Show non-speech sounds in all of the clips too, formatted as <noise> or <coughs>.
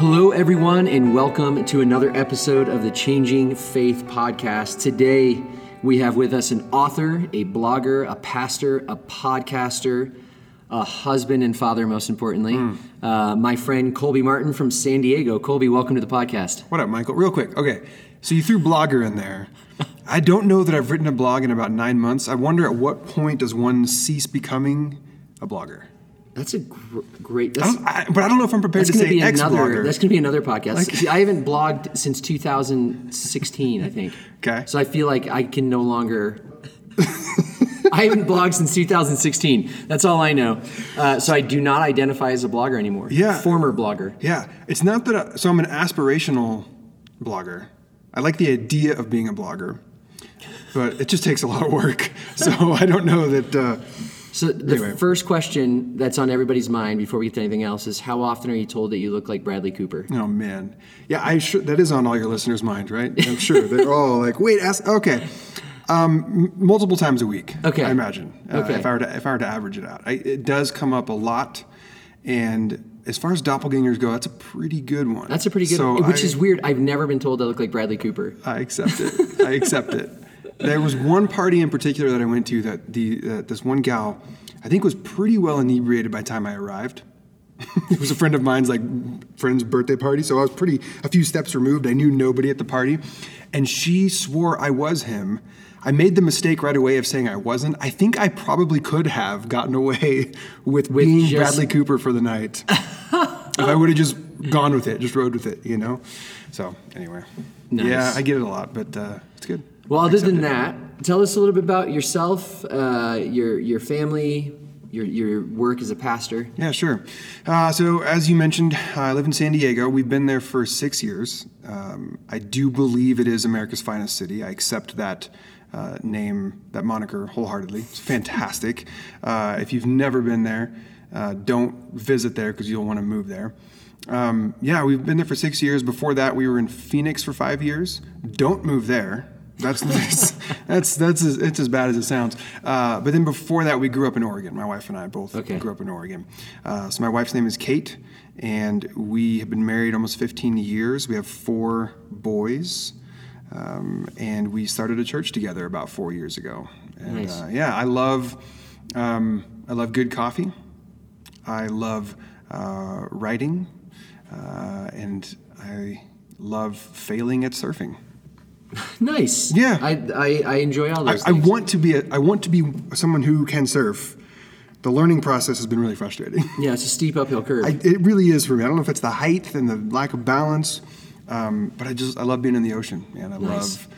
Hello, everyone, and welcome to another episode of the Changing Faith Podcast. Today, we have with us an author, a blogger, a pastor, a podcaster, a husband and father, most importantly, uh, my friend Colby Martin from San Diego. Colby, welcome to the podcast. What up, Michael? Real quick. Okay. So you threw blogger in there. <laughs> I don't know that I've written a blog in about nine months. I wonder at what point does one cease becoming a blogger? That's a gr- great. I That's, don't, I, but I don't know if I'm prepared to say another. blogger. That's going to be another podcast. See, I haven't blogged since 2016, I think. Okay. So I feel like I can no longer. <laughs> I haven't blogged since 2016. That's all I know. Uh, so I do not identify as a blogger anymore. Yeah. Former blogger. Yeah. It's not that. I, so I'm an aspirational blogger. I like the idea of being a blogger, but it just takes a lot of work. <laughs> So I don't know that. Uh, So the Anyway. first question that's on everybody's mind before we get to anything else is how often are you told that you look like Bradley Cooper? Oh man, yeah, I sure that is on all your listeners' mind, right? I'm sure they're <laughs> all like, "Wait, ask." Okay, um, m- multiple times a week. Okay. I imagine. Uh, Okay. If I were to if I were to average it out, I, it does come up a lot, and as far as doppelgangers go, that's a pretty good one. That's a pretty good So one. Which I- is weird. I've never been told I look like Bradley Cooper. I accept it. I accept it. <laughs> There was one party in particular that I went to that the uh, this one gal, I think, was pretty well inebriated by the time I arrived. <laughs> it was a friend of mine's like friend's birthday party, so I was pretty a few steps removed. I knew nobody at the party, and she swore I was him. I made the mistake right away of saying I wasn't. I think I probably could have gotten away <laughs> with, With being just- Bradley Cooper for the night. <laughs> if I would have just gone with it, just rode with it, you know. So anyway, Nice. yeah, I get it a lot, but uh, it's good. Well, other than that, tell us a little bit about yourself, uh, your your family, your your work as a pastor. Yeah, sure. Uh, so, as you mentioned, I live in San Diego. We've been there for six years. Um, I do believe it is America's finest city. I accept that uh, name, that moniker, wholeheartedly. It's fantastic. <laughs> Uh, if you've never been there, uh, don't visit there because you'll want to move there. Um, yeah, we've been there for six years. Before that, we were in Phoenix for five years. Don't move there. That's <laughs> that's that's, that's as, it's as bad as it sounds. Uh, but then before that, we grew up in Oregon. My wife and I both Okay. grew up in Oregon. Uh, so my wife's name is Kate, and we have been married almost 15 years. We have four boys, um, and we started a church together about four years ago. And Nice. uh, yeah, I love um, I love good coffee. I love uh, writing, uh, and I love failing at surfing. <laughs> Nice. Yeah. I I, I enjoy all I, those I things. want to be a, I want to be someone who can surf. The learning process has been really frustrating. <laughs> yeah, it's a steep uphill curve. I, it really is for me. I don't know if it's the height and the lack of balance, um, but I just I love being in the ocean, man. I Nice. love.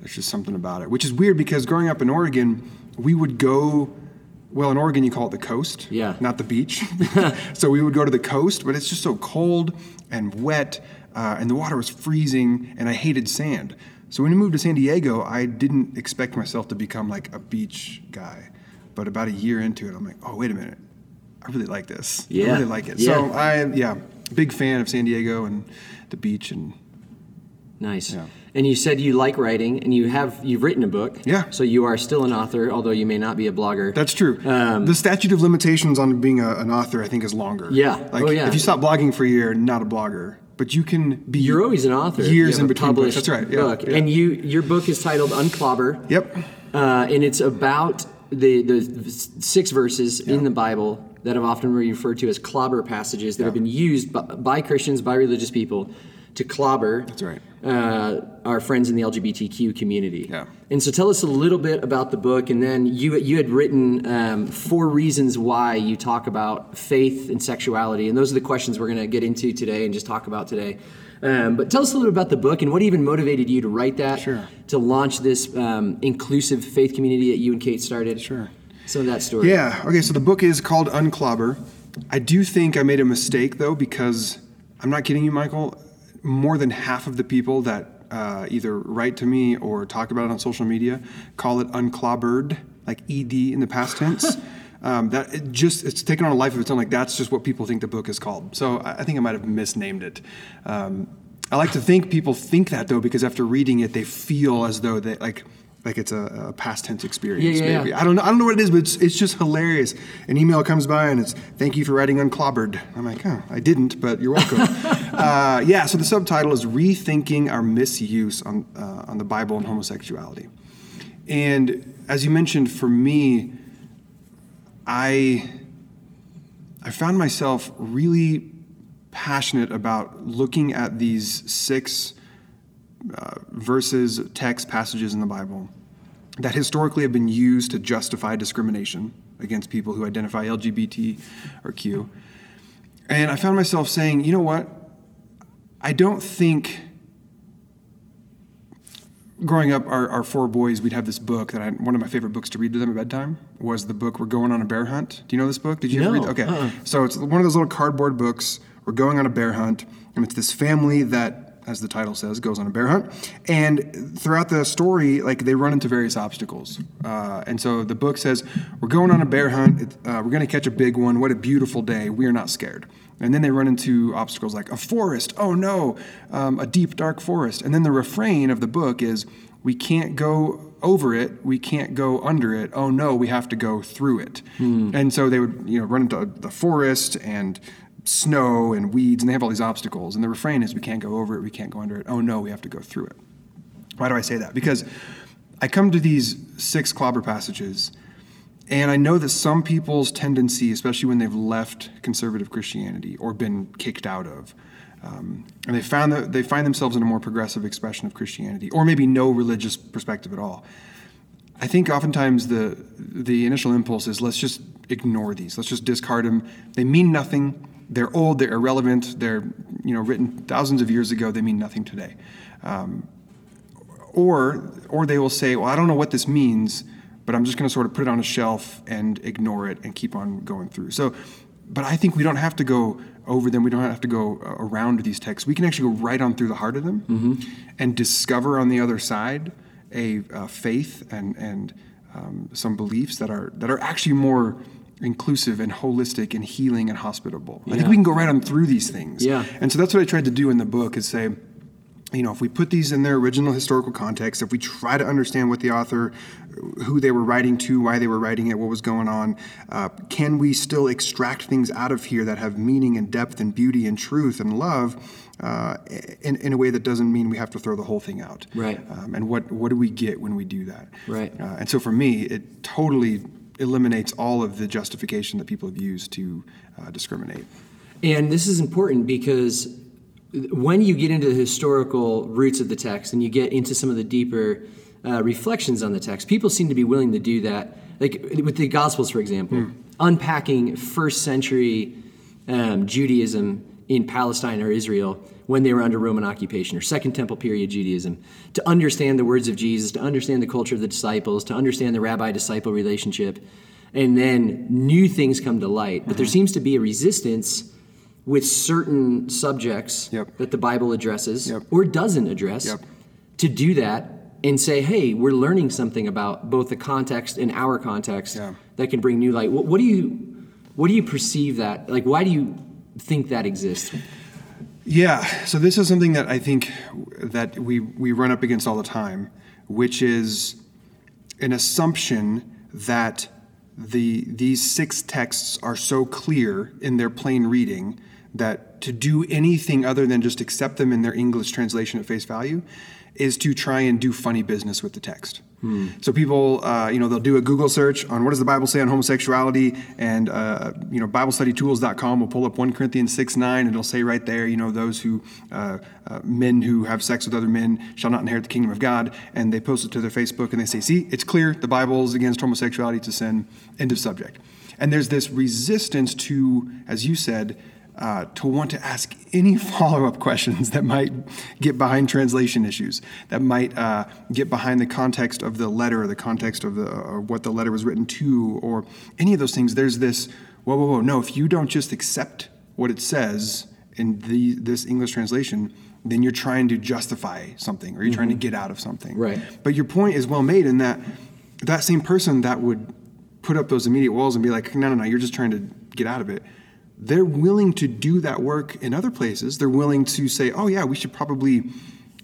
There's just something about it, which is weird because growing up in Oregon, we would go. Well, in Oregon, you call it the coast, Yeah. not the beach. <laughs> so we would go to the coast, but it's just so cold and wet, uh, and the water was freezing, and I hated sand. So when we moved to San Diego, I didn't expect myself to become like a beach guy. But about a year into it, I'm like, oh wait a minute, I really like this. Yeah. I really like it. Yeah. So I yeah, big fan of San Diego and the beach and nice. Yeah. And you said you like writing, and you have you've written a book. Yeah. So you are still an author, although you may not be a blogger. that's true. the statute of limitations on being a, an author, I think, is longer. Um, Yeah. Like Oh, yeah. if you stop blogging for a year, not a blogger, but you can be. You're always an author. Years in between books. That's right, yeah, book. yeah. And you your book is titled Unclobber. Yep. Uh, and it's about the, the six verses in the Bible that have often been referred to as clobber passages that have been used by, by Christians, by religious people, to clobber That's right. uh, our friends in the LGBTQ community. Yeah. And so tell us a little bit about the book, and then you you had written um, four reasons why you talk about faith and sexuality, and those are the questions we're going to get into today and just talk about today. Um, but tell us a little bit about the book and what even motivated you to write that, Sure. to launch this um, inclusive faith community that you and Kate started. Sure. Some of that story. Yeah. Okay. So the book is called Unclobber. I do think I made a mistake though because I'm not kidding you, Michael. More than half of the people that uh, either write to me or talk about it on social media call it unclobbered, like ed in the past tense. <laughs> um, that it just it's taken on a life of its own. Like that's just what people think the book is called. So I, I think I might have misnamed it. Um, I like to think people think that though because after reading it, they feel as though they like like it's a, a past tense experience. Yeah, yeah, maybe yeah. I don't know. I don't know what it is, but it's, it's just hilarious. An email comes by and it's thank you for writing unclobbered. I'm like, oh, I didn't, but you're welcome. <laughs> uh, yeah. So the subtitle is rethinking our misuse on uh, on the Bible and homosexuality. And as you mentioned, for me, I I found myself really passionate about looking at these six uh, verses, text passages in the Bible that historically have been used to justify discrimination against people who identify LGBT or Q. And I found myself saying, you know what? I don't think growing up, our, our four boys, we'd have this book that I, one of my favorite books to read to them at bedtime was the book We're Going on a Bear Hunt. Do you know this book? Did you ever No, read? Okay, uh-uh. so it's one of those little cardboard books. We're going on a bear hunt, and it's this family that, as the title says, goes on a bear hunt. And throughout the story, like they run into various obstacles. Uh, and so the book says, "We're going on a bear hunt. Uh, we're going to catch a big one. What a beautiful day. We are not scared." And then they run into obstacles like a forest. Oh no, um, a deep dark forest. And then the refrain of the book is, "We can't go." over it we can't go under it oh no we have to go through it and so they would you know run into the forest and snow and weeds and they have all these obstacles and the refrain is we can't go over it we can't go under it oh no we have to go through it why do i say that because i come to these six clobber passages and I know that some people's tendency, especially when they've left conservative Christianity or been kicked out of, um, and they found that they find themselves in a more progressive expression of Christianity, or maybe no religious perspective at all. I think oftentimes the the initial impulse is let's just ignore these. Let's just discard them. They mean nothing. They're old. They're irrelevant. They're you know written thousands of years ago. They mean nothing today. Um, or or they will say, well, I don't know what this means, but I'm just going to sort of put it on a shelf and ignore it and keep on going through. So, but I think we don't have to go over them. We don't have to go uh, around these texts. We can actually go right on through the heart of them and discover on the other side a uh, faith and and um, some beliefs that are that are actually more inclusive and holistic and healing and hospitable. I think we can go right on through these things. Yeah. And so that's what I tried to do in the book is say, you know, if we put these in their original historical context, if we try to understand what the author, who they were writing to, why they were writing it, what was going on, uh, can we still extract things out of here that have meaning and depth and beauty and truth and love uh, in, in a way that doesn't mean we have to throw the whole thing out? Right. Um, and what, what do we get when we do that? Right. Uh, and so for me, it totally eliminates all of the justification that people have used to uh, discriminate. And this is important because when you get into the historical roots of the text and you get into some of the deeper uh, reflections on the text, people seem to be willing to do that. Like with the Gospels, for example, unpacking first century um, Judaism in Palestine or Israel when they were under Roman occupation or Second Temple period Judaism, to understand the words of Jesus, to understand the culture of the disciples, to understand the rabbi disciple relationship, and then new things come to light. But there mm-hmm. seems to be a resistance with certain subjects Yep. that the Bible addresses Yep. or doesn't address Yep. to do that and say, hey, we're learning something about both the context and our context Yeah. that can bring new light. What, what do you what do you perceive that like? Why do you think that exists? Yeah, so this is something that I think that we we run up against all the time, which is an assumption that the these six texts are so clear in their plain reading that to do anything other than just accept them in their English translation at face value is to try and do funny business with the text. So people, uh, you know, they'll do a Google search on what does the Bible say on homosexuality, and uh, you know, BibleStudyTools.com will pull up 1 Corinthians 6 9, and it'll say right there, you know, those who uh, uh, men who have sex with other men shall not inherit the kingdom of God, and they post it to their Facebook, and they say, see, it's clear, the Bible is against homosexuality, it's a sin. End of subject. And there's this resistance to, as you said, uh, to want to ask any <laughs> follow-up questions that might get behind translation issues, that might uh, get behind the context of the letter, or the context of the or what the letter was written to, or any of those things. There's this, whoa, whoa, whoa, no! If you don't just accept what it says in the this English translation, then you're trying to justify something, or you're trying to get out of something. Right. But your point is well made in that that same person that would put up those immediate walls and be like, no, no, no, you're just trying to get out of it. They're willing to do that work in other places. They're willing to say, oh, yeah, we should probably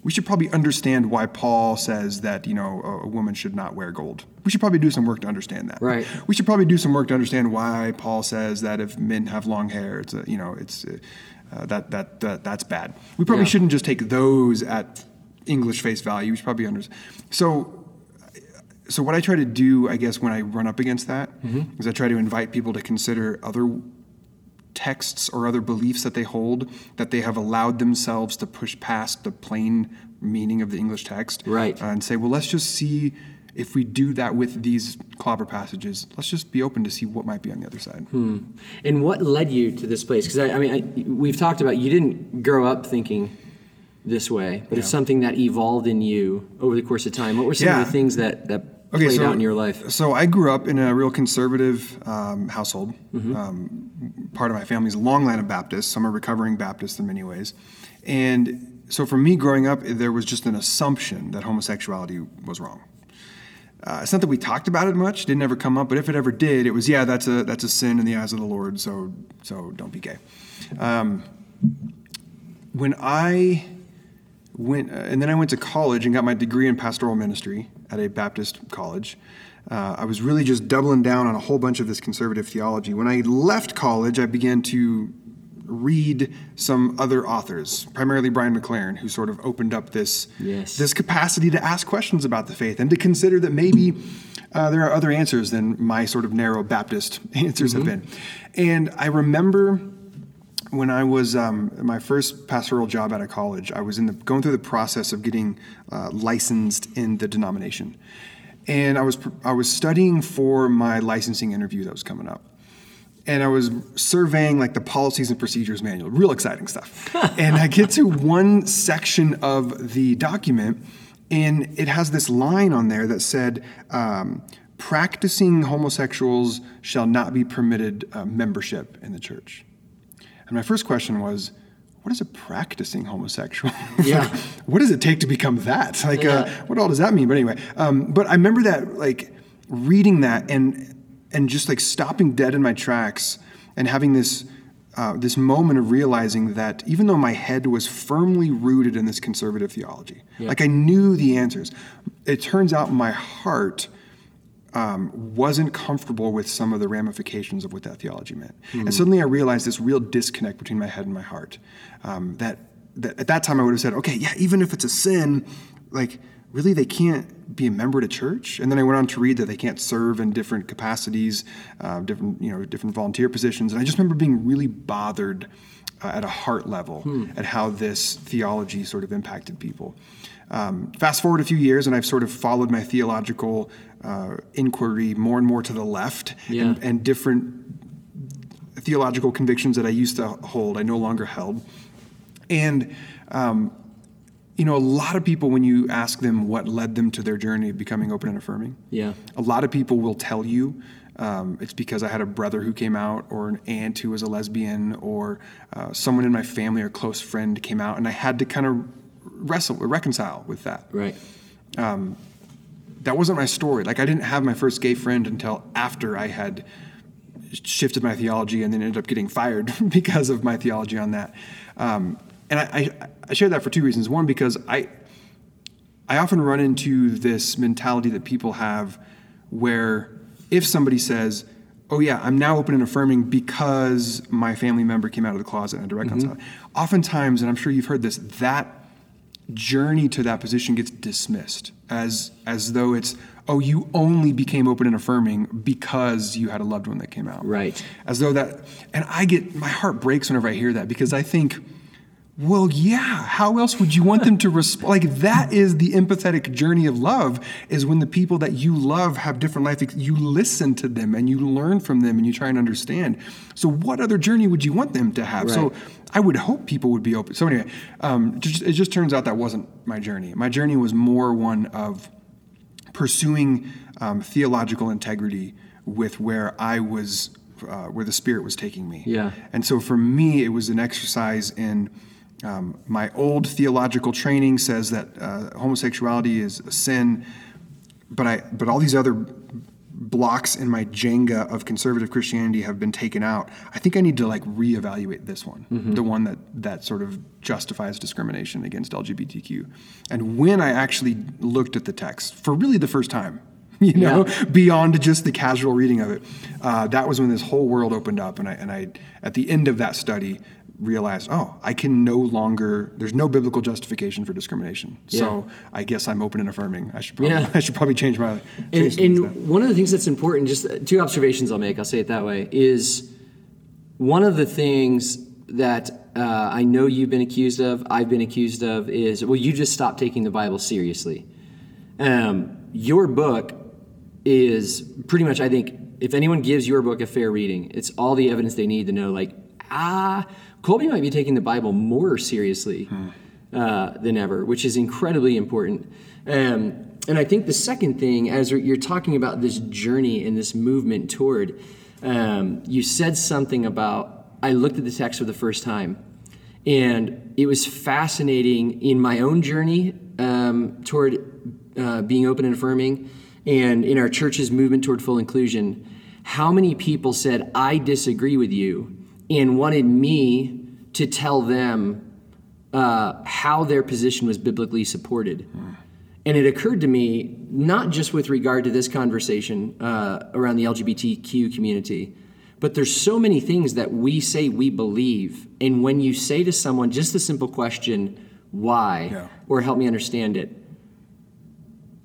we should probably understand why Paul says that you know a, a, woman should not wear gold. We should probably do some work to understand that. Right. We should probably do some work to understand why Paul says that if men have long hair, it's a, you know it's uh, that, that that that's bad. We probably yeah. shouldn't just take those at English face value. We should probably understand. So. So what I try to do, I guess, when I run up against that, mm-hmm. is I try to invite people to consider other texts or other beliefs that they hold that they have allowed themselves to push past the plain meaning of the English text. Right. And say, well, let's just see if we do that with these clobber passages, let's just be open to see what might be on the other side. Hmm. And what led you to this place? Because I, I, mean, I, we've talked about you didn't grow up thinking this way, but yeah. it's something that evolved in you over the course of time. What were some yeah. of the things that that okay, played so, out in your life? So I grew up in a real conservative um, household. Mm-hmm. Um, part of my family's a long line of Baptists. I'm a recovering Baptist in many ways, and so for me growing up, there was just an assumption that homosexuality was wrong. Uh, it's not that we talked about it much; didn't ever come up. But if it ever did, it was yeah, that's a that's a sin in the eyes of the Lord. So so don't be gay. Um, when I went, uh, and then I went to college and got my degree in pastoral ministry at a Baptist college. Uh, I was really just doubling down on a whole bunch of this conservative theology. When I left college, I began to read some other authors, primarily Brian McLaren, who sort of opened up this yes. this capacity to ask questions about the faith and to consider that maybe uh, there are other answers than my sort of narrow Baptist <laughs> answers mm-hmm. have been. And I remember when I was um, my first pastoral job out of college, I was in the, going through the process of getting uh, licensed in the denomination, and I was I was studying for my licensing interview that was coming up, and I was surveying like the policies and procedures manual, real exciting stuff. <laughs> and I get to one section of the document, and it has this line on there that said. Um, practicing homosexuals shall not be permitted uh, membership in the church. And my first question was, what is a practicing homosexual? <laughs> Yeah. what does it take to become that? Like, uh, yeah. uh, what all does that mean? But anyway, um, but I remember that, like, reading that and and just like stopping dead in my tracks and having this uh, this moment of realizing that even though my head was firmly rooted in this conservative theology, yeah. like I knew the answers, it turns out my heart um, wasn't comfortable with some of the ramifications of what that theology meant. Mm-hmm. And suddenly I realized this real disconnect between my head and my heart. Um, that, that at that time I would have said, okay, yeah, even if it's a sin, like really they can't be a member at a church. And then I went on to read that they can't serve in different capacities, uh, different you know different volunteer positions. And I just remember being really bothered uh, at a heart level hmm. at how this theology sort of impacted people. Um, fast forward a few years, and I've sort of followed my theological uh, inquiry more and more to the left, yeah. and, and, different theological convictions that I used to hold, I no longer held. And, um, you know, a lot of people, when you ask them what led them to their journey of becoming open and affirming, yeah, a lot of people will tell you um, it's because I had a brother who came out, or an aunt who was a lesbian, or uh, someone in my family or close friend came out, and I had to kind of wrestle, reconcile with that. Right. Um, that wasn't my story. Like I didn't have my first gay friend until after I had shifted my theology and then ended up getting fired <laughs> because of my theology on that. Um, and I, I, I share that for two reasons. One, because I I often run into this mentality that people have where if somebody says, oh yeah, I'm now open and affirming because my family member came out of the closet and had to reconcile. Mm-hmm. Oftentimes, and I'm sure you've heard this, that journey to that position gets dismissed as as though it's oh you only became open and affirming because you had a loved one that came out right as though that and i get my heart breaks whenever i hear that because i think well yeah how else would you want them to respond like that is the empathetic journey of love is when the people that you love have different life you listen to them and you learn from them and you try and understand so what other journey would you want them to have right. so I would hope people would be open. So anyway, um, just, it just turns out that wasn't my journey. My journey was more one of pursuing um, theological integrity with where I was, uh, where the Spirit was taking me. Yeah. And so for me, it was an exercise in. Um, my old theological training says that uh, homosexuality is a sin, but I but all these other blocks in my Jenga of conservative Christianity have been taken out, I think I need to like reevaluate this one, Mm-hmm. the one that that sort of justifies discrimination against LGBTQ. And when I actually looked at the text for really the first time, <laughs> you know, beyond just the casual reading of it, uh, that was when this whole world opened up, and I and I at the end of that study realized, oh, I can no longer. There's no biblical justification for discrimination. So I guess I'm open and affirming. I should probably, Yeah. <laughs> I should probably change my. change And, and one of the things that's important, just two observations I'll make, I'll say it that way, is one of the things that uh, I know you've been accused of, I've been accused of, is well, you just stop taking the Bible seriously. Um, your book is pretty much, I think, if anyone gives your book a fair reading, it's all the evidence they need to know, like, ah, Colby might be taking the Bible more seriously uh, than ever, which is incredibly important. Um, and I think the second thing, as you're talking about this journey and this movement toward, um, you said something about, I looked at the text for the first time. And it was fascinating in my own journey um, toward uh, being open and affirming, and in our church's movement toward full inclusion, how many people said, I disagree with you, and wanted me to tell them uh, how their position was biblically supported. And it occurred to me, not just with regard to this conversation uh, around the LGBTQ community, but there's so many things that we say we believe. And when you say to someone just the simple question, why, Yeah. or help me understand it,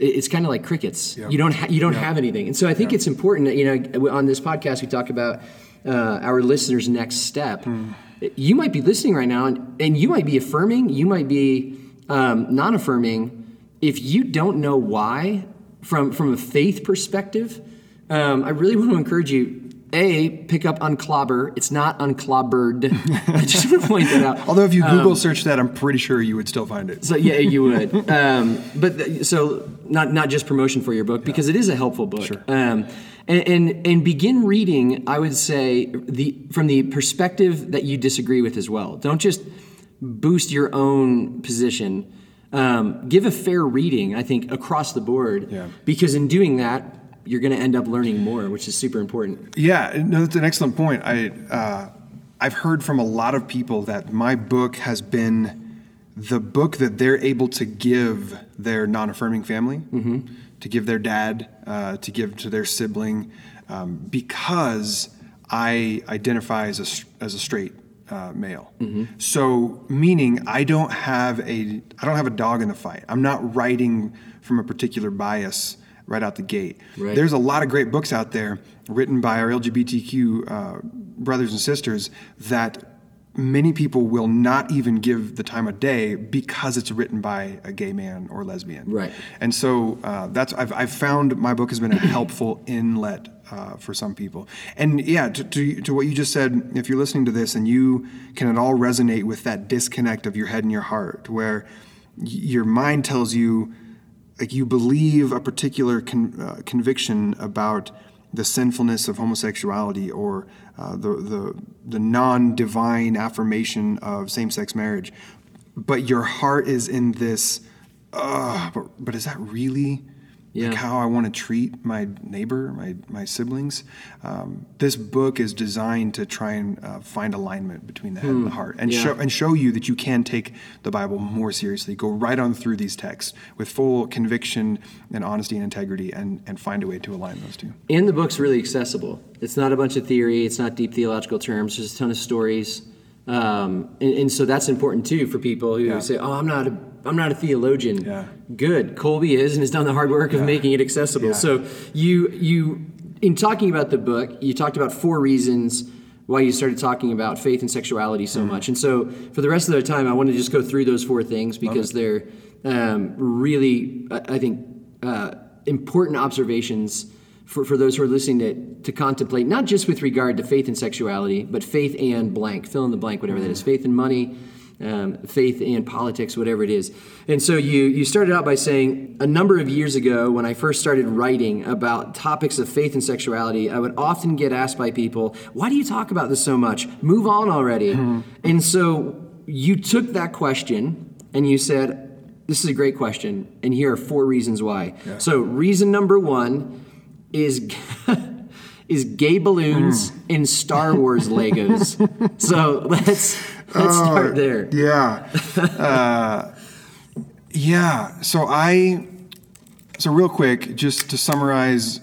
it- it's kind of like crickets. Yeah. You don't ha- you don't have anything, and so I think it's important. that, You know, on this podcast we talk about uh, our listeners' next step. Hmm. You might be listening right now, and, and you might be affirming. You might be um, non affirming. If you don't know why, from from a faith perspective, um, I really <laughs> want to encourage you. A, pick up unclobber. It's not unclobbered. <laughs> I just want to point that out. Although if you Google search that, I'm pretty sure you would still find it. So yeah, you would. Um, but th- so not not just promotion for your book because it is a helpful book. Sure. Um, and, and and begin reading. I would say the from the perspective that you disagree with as well. Don't just boost your own position. Um, give a fair reading. I think across the board. Yeah. Because in doing that, you're going to end up learning more, which is super important. Yeah, no, that's an excellent point. I uh, I've heard from a lot of people that my book has been the book that they're able to give their non-affirming family, to give their dad, uh, to give to their sibling, um, because I identify as a s- as a straight uh, male. So meaning I don't have a I don't have a dog in the fight. I'm not writing from a particular bias right out the gate. Right. There's a lot of great books out there written by our LGBTQ uh, brothers and sisters that many people will not even give the time of day because it's written by a gay man or lesbian. Right. And so uh, that's I've, I've found my book has been a helpful <coughs> inlet uh, for some people. And yeah, to, to, to what you just said, if you're listening to this and you can at all resonate with that disconnect of your head and your heart, where your mind tells you like you believe a particular con, uh, conviction about the sinfulness of homosexuality or uh, the, the, the non-divine affirmation of same-sex marriage but your heart is in this uh, but, but is that really Yeah. like how I want to treat my neighbor, my my siblings? Um, this book is designed to try and uh, find alignment between the head and the heart, and Yeah. show and show you that you can take the Bible more seriously. Go right on through these texts with full conviction and honesty and integrity, and and find a way to align those two. And the book's really accessible. It's not a bunch of theory. It's not deep theological terms. There's a ton of stories, um, and, and so that's important too for people who Yeah. say, "Oh, I'm not a, I'm not a theologian." Yeah. Good. Colby is, and has done the hard work of making it accessible. Yeah. So you you in talking about the book, you talked about four reasons why you started talking about faith and sexuality so Mm-hmm. much. And so for the rest of the time, I want to just go through those four things because they're um, really, I I think, uh, important observations for, for those who are listening to, to contemplate, not just with regard to faith and sexuality, but faith and blank, fill in the blank, whatever that is, faith and money, um, faith and politics, whatever it is. And so you, you started out by saying a number of years ago, when I first started writing about topics of faith and sexuality, I would often get asked by people, Why do you talk about this so much? Move on already. And so you took that question and you said, This is a great question, and here are four reasons why. So, reason number one, is <laughs> is gay balloons Hmm. and Star Wars Legos. <laughs> so let's <laughs> let's Oh, start there. Yeah. <laughs> uh, yeah. So I, so real quick, just to summarize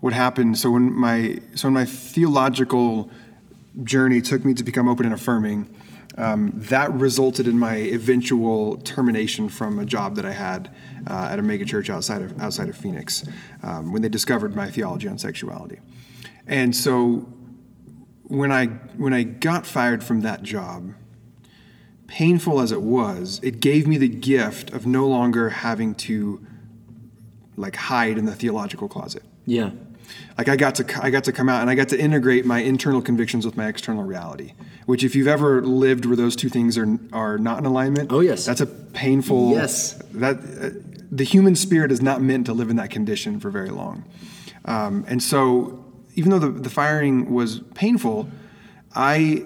what happened. So when my, so when my theological journey took me to become open and affirming, um, that resulted in my eventual termination from a job that I had uh, at a mega church outside of outside of Phoenix um, when they discovered my theology on sexuality. And so when I when I got fired from that job, painful as it was, it gave me the gift of no longer having to like hide in the theological closet. Yeah. Like I got to I got to come out and I got to integrate my internal convictions with my external reality. Which, if you've ever lived where those two things are are not in alignment, Oh, yes. that's a painful. Yes. that uh, the human spirit is not meant to live in that condition for very long, um, and so even though the, the firing was painful, I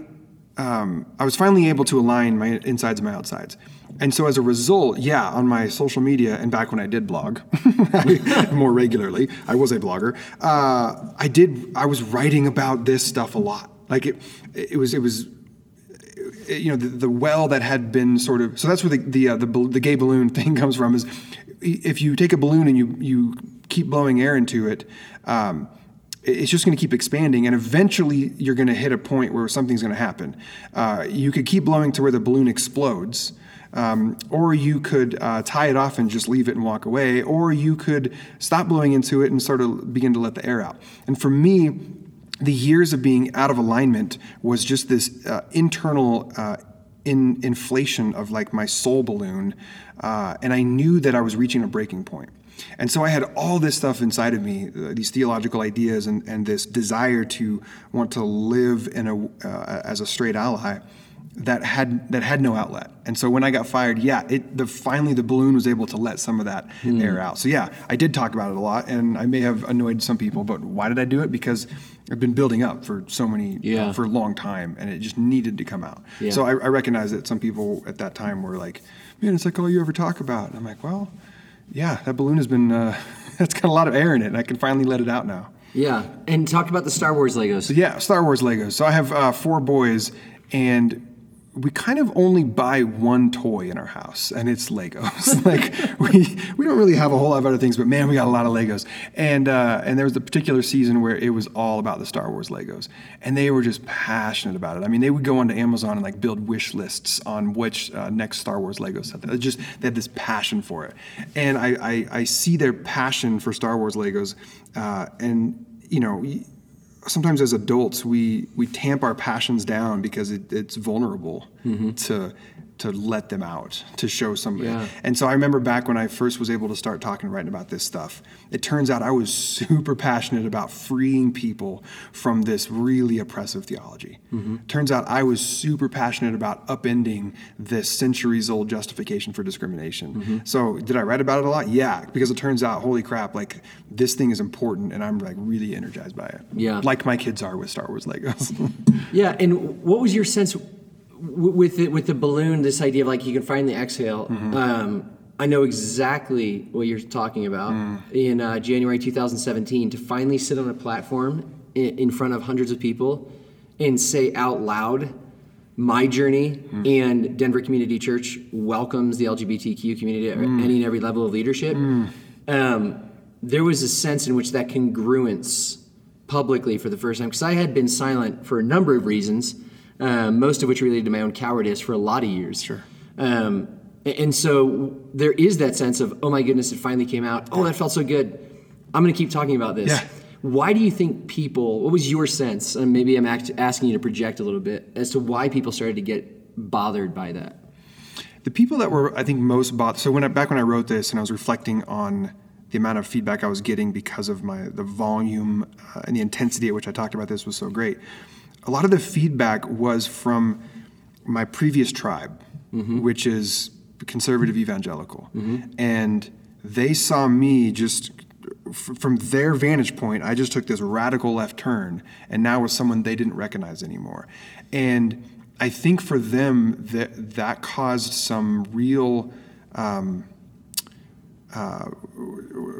um, I was finally able to align my insides and my outsides. And so as a result, yeah, on my social media and back when I did blog <laughs> more regularly, I was a blogger. Uh, I did. I was writing about this stuff a lot. Like it, it was. It was. You know the, the well that had been sort of so that's where the the, uh, the the gay balloon <laughs> thing comes from is if you take a balloon and you you keep blowing air into it um, it's just going to keep expanding and eventually you're going to hit a point where something's going to happen. Uh, you could keep blowing to where the balloon explodes um, or you could uh, tie it off and just leave it and walk away or you could stop blowing into it and sort of begin to let the air out. And for me the years of being out of alignment was just this uh, internal uh, in, inflation of like my soul balloon uh, and i knew that i was reaching a breaking point and so I had all this stuff inside of me, uh, these theological ideas, and, and this desire to want to live in a, uh, as a straight ally that had that had no outlet. And so when I got fired, yeah, it the finally the balloon was able to let some of that air out. So yeah, I did talk about it a lot, and I may have annoyed some people, but why did I do it? Because I've been building up for so many Yeah. for a long time, and it just needed to come out. Yeah. So I, I recognize that some people at that time were like, "Man, it's like all you ever talk about." And I'm like, well yeah, that balloon has been, uh, <laughs> that's got a lot of air in it, and I can finally let it out now. Yeah. And talk about the Star Wars Legos. Yeah, Star Wars Legos. So I have uh, four boys, and we kind of only buy one toy in our house, and it's Legos. <laughs> like we we don't really have a whole lot of other things, but man, we got a lot of Legos. And uh, and there was a particular season where it was all about the Star Wars Legos, and they were just passionate about it. I mean, they would go onto Amazon and like build wish lists on which uh, next Star Wars Lego set. They just they had this passion for it, and I I, I see their passion for Star Wars Legos, uh, and you know sometimes as adults we we tamp our passions down because it, it's vulnerable mm-hmm. to to let them out to show somebody. Yeah. and so i remember back when i first was able to start talking and writing about this stuff it turns out i was super passionate about freeing people from this really oppressive theology. Mm-hmm. Turns out i was super passionate about upending this centuries old justification for discrimination. Mm-hmm. So did i write about it a lot? Yeah because it turns out holy crap like this thing is important and i'm like really energized by it. Yeah. like my kids are with Star Wars Legos. <laughs> Yeah, and what was your sense with the, with the balloon? This idea of like you can finally exhale. Mm-hmm. Um, I know exactly what you're talking about. Mm. In uh, January 2017, to finally sit on a platform in, in front of hundreds of people and say out loud, "My journey Mm. and Denver Community Church welcomes the LGBTQ community at Mm. any and every level of leadership." Um, there was a sense in which that congruence publicly for the first time because I had been silent for a number of reasons, um, most of which related to my own cowardice for a lot of years. Sure. Um, and so there is that sense of, oh my goodness, it finally came out. Oh, that felt so good. I'm going to keep talking about this. Yeah. Why do you think people, what was your sense? And maybe I'm act, asking you to project a little bit as to why people started to get bothered by that. the people that were, I think, most bothered. So when I, back when I wrote this and I was reflecting on the amount of feedback I was getting because of my the volume uh, and the intensity at which I talked about this was so great. A lot of the feedback was from my previous tribe, which is conservative evangelical, and they saw me just from their vantage point. I just took this radical left turn, and now was someone they didn't recognize anymore, and I think for them that that caused some real. Um, uh,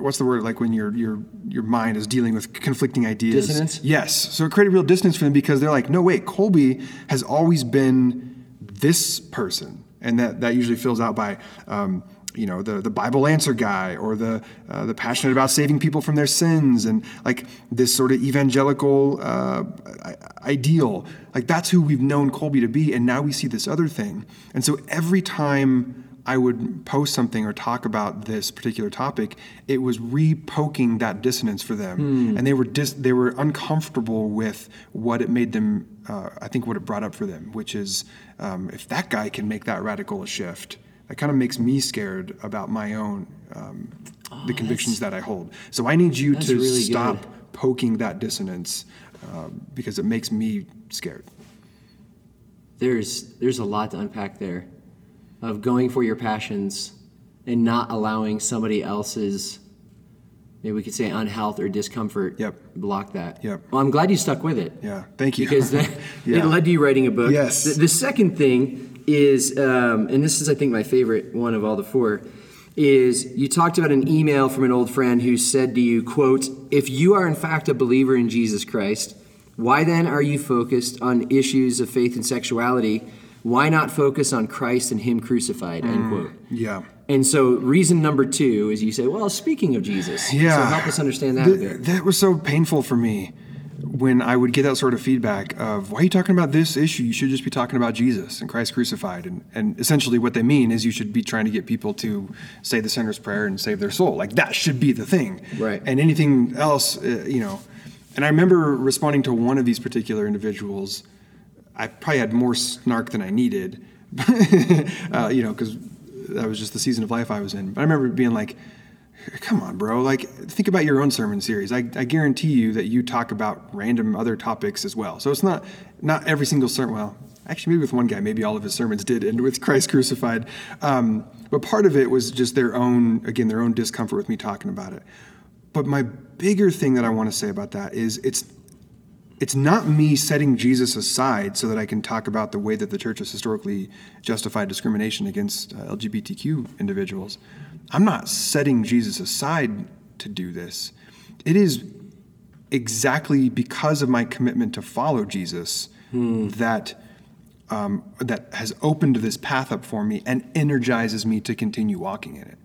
what's the word like when your your your mind is dealing with conflicting ideas? Dissonance? yes. So it created real dissonance for them because they're like no wait colby has always been this person. And that that usually fills out by um, you know the the Bible answer guy or the uh, the passionate about saving people from their sins and like this sort of evangelical uh, ideal. Like that's who we've known Colby to be and now we see this other thing. And so every time I would post something or talk about this particular topic, it was re-poking that dissonance for them, Hmm. and they were dis- they were uncomfortable with what it made them. Uh, I think what it brought up for them, which is um, if that guy can make that radical a shift, that kind of makes me scared about my own um, the convictions that I hold. So I need you Oh, to really stop good. poking that dissonance um, because it makes me scared. there's there's a lot to unpack there of going for your passions and not allowing somebody else's maybe we could say unhealth or discomfort Yep. block that Yep. well i'm glad you stuck with it Yeah, thank you. because that, <laughs> Yeah. it led to you writing a book Yes. the, the second thing is um, and this is i think my favorite one of all the four is you talked about an email from an old friend who said to you quote if you are in fact a believer in jesus christ why then are you focused on issues of faith and sexuality why not focus on christ and him crucified end quote yeah. and so reason number two is you say well speaking of jesus Yeah. so help us understand that a Th- bit That was so painful for me when I would get that sort of feedback of, why are you talking about this issue? You should just be talking about Jesus and Christ crucified. And, and essentially, what they mean is you should be trying to get people to say the sinner's prayer and save their soul. Like, that should be the thing. Right. And anything else, uh, you know. And I remember responding to one of these particular individuals. I probably had more snark than I needed, <laughs> uh, you know, because that was just the season of life I was in. But I remember being like, come on, bro. Like, think about your own sermon series. I, I guarantee you that you talk about random other topics as well. So it's not not every single sermon. Well, actually, maybe with one guy, maybe all of his sermons did end with <laughs> Christ crucified. Um, but part of it was just their own, again, their own discomfort with me talking about it. But my bigger thing that I want to say about that is it's it's not me setting Jesus aside so that I can talk about the way that the church has historically justified discrimination against uh, LGBTQ individuals. I'm not setting Jesus aside to do this. It is exactly because of my commitment to follow Jesus that um, that has opened this path up for me and energizes me to continue walking in it.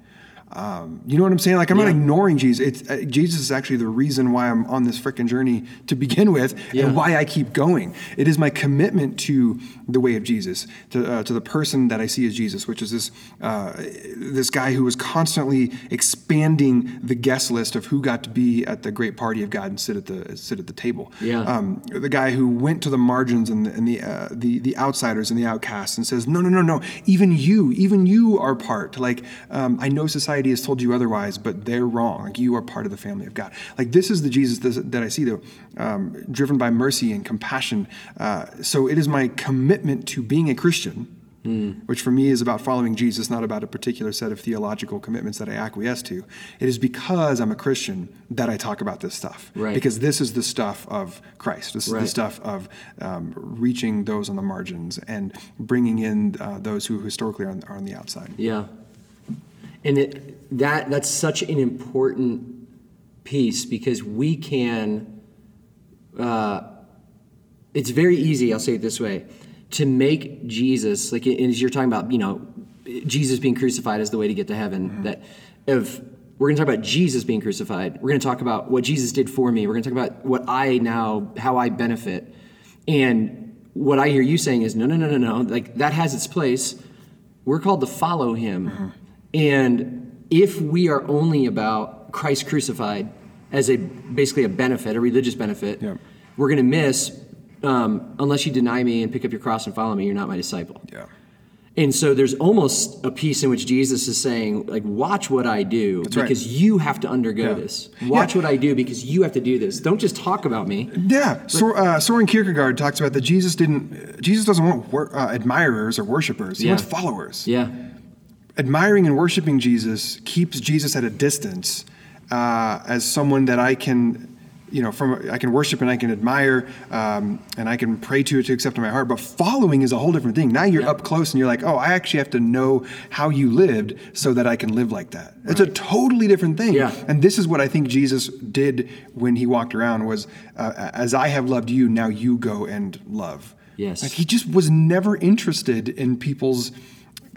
Um, you know what I'm saying? Like I'm not ignoring Jesus. It's, uh, Jesus is actually the reason why I'm on this freaking journey to begin with, Yeah. and why I keep going. It is my commitment to the way of Jesus, to, uh, to the person that I see as Jesus, which is this uh, this guy who was constantly expanding the guest list of who got to be at the great party of God and sit at the sit at the table. Yeah. Um, the guy who went to the margins and the and the, uh, the the outsiders and the outcasts and says, no, no, no, no. Even you, even you are part. Like um, I know society has told you otherwise, but they're wrong. Like you are part of the family of God. Like this is the Jesus that, I see, though, um, driven by mercy and compassion. Uh, so it is my commitment to being a Christian. Which for me is about following Jesus, not about a particular set of theological commitments that I acquiesce to. It is because I'm a Christian that I talk about this stuff. Right. Because this is the stuff of Christ. This is the stuff of um, reaching those on the margins and bringing in uh, those who historically are on, are on the outside. Yeah, and it, that that's such an important piece because we can. Uh, it's very easy. I'll say it this way: to make Jesus like, as you're talking about, you know, Jesus being crucified as the way to get to heaven. That if we're going to talk about Jesus being crucified, we're going to talk about what Jesus did for me. We're going to talk about what I now, how I benefit, and what I hear you saying is no, no, no, no, no. Like that has its place. We're called to follow him. And if we are only about Christ crucified as a basically a benefit, a religious benefit, Yep. we're going to miss um, unless you deny me and pick up your cross and follow me, you're not my disciple. Yeah. And so there's almost a piece in which Jesus is saying, like, watch what I do right. because you have to undergo Yeah. this. Watch Yeah. what I do because you have to do this. Don't just talk about me. Yeah, Sor, uh, Soren Kierkegaard talks about that Jesus didn't. Jesus doesn't want wor- uh, admirers or worshipers. He Yeah. wants followers. Yeah. Admiring and worshiping Jesus keeps Jesus at a distance, uh, as someone that I can, you know, from I can worship and I can admire um, and I can pray to it to accept in my heart. But following is a whole different thing. Now you're up close and you're like, oh, I actually have to know how you lived so that I can live like that. It's a totally different thing. Yeah. And this is what I think Jesus did when he walked around was, uh, as I have loved you, now you go and love. Yes. Like he just was never interested in people's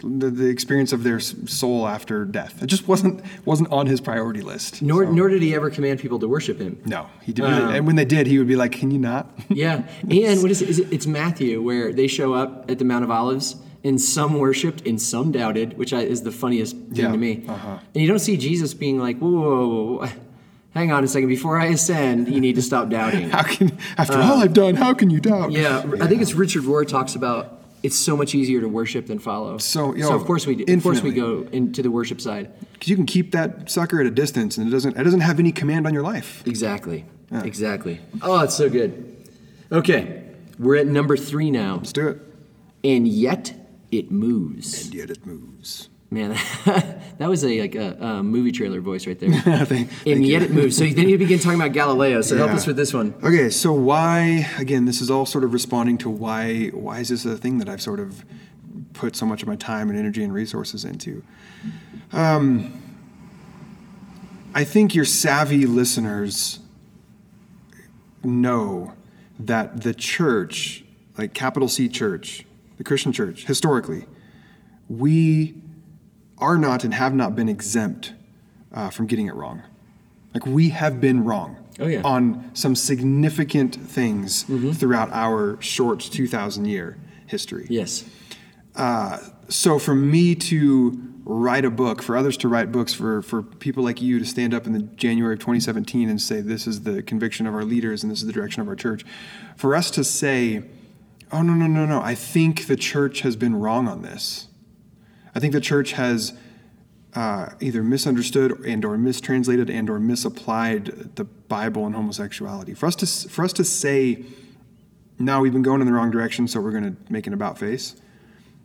the, the experience of their soul after death. It just wasn't wasn't on his priority list. Nor, So- nor did he ever command people to worship him. no, he didn't. Um, and when they did, he would be like, "Can you not?" Yeah, <laughs> and what is it? Is it? It's Matthew where they show up at the Mount of Olives, and some worshipped and some doubted, which I, is the funniest thing Yeah, to me. uh-huh. And you don't see Jesus being like, "Whoa, whoa, whoa, whoa, hang on a second, before I ascend, you need to stop doubting." <laughs> How can after all I've done, how can you doubt? Uh, Yeah, I think it's Richard Rohr talks about it's so much easier to worship than follow. So, so of course we do. Of course we go into the worship side. because you can keep that sucker at a distance, and it doesn't it doesn't have any command on your life. Exactly. Exactly. Oh, it's so good. Okay, we're at number three now, Let's do it. and yet it moves. And yet it moves. Man, <laughs> that was a like a, a movie trailer voice right there. <laughs> Thank- and yet it moves. So then you begin talking about Galileo. So help us with this one. Okay, so why again? This is all sort of responding to why why is this a thing that I've sort of put so much of my time and energy and resources into? Um, I think your savvy listeners know that the church, like capital C church, the Christian church, historically, we are not and have not been exempt uh, from getting it wrong. Like we have been wrong Oh, yeah. on some significant things throughout our short 2,000 year history. Yes. So for me to write a book, for others to write books, for, for people like you to stand up in the January of 2017 and say this is the conviction of our leaders and this is the direction of our church, for us to say, oh no no no no, I think the church has been wrong on this. I think the church has uh, either misunderstood and or mistranslated and or misapplied the Bible and homosexuality. For us to for us to say, no, we've been going in the wrong direction, so we're going to make an about face.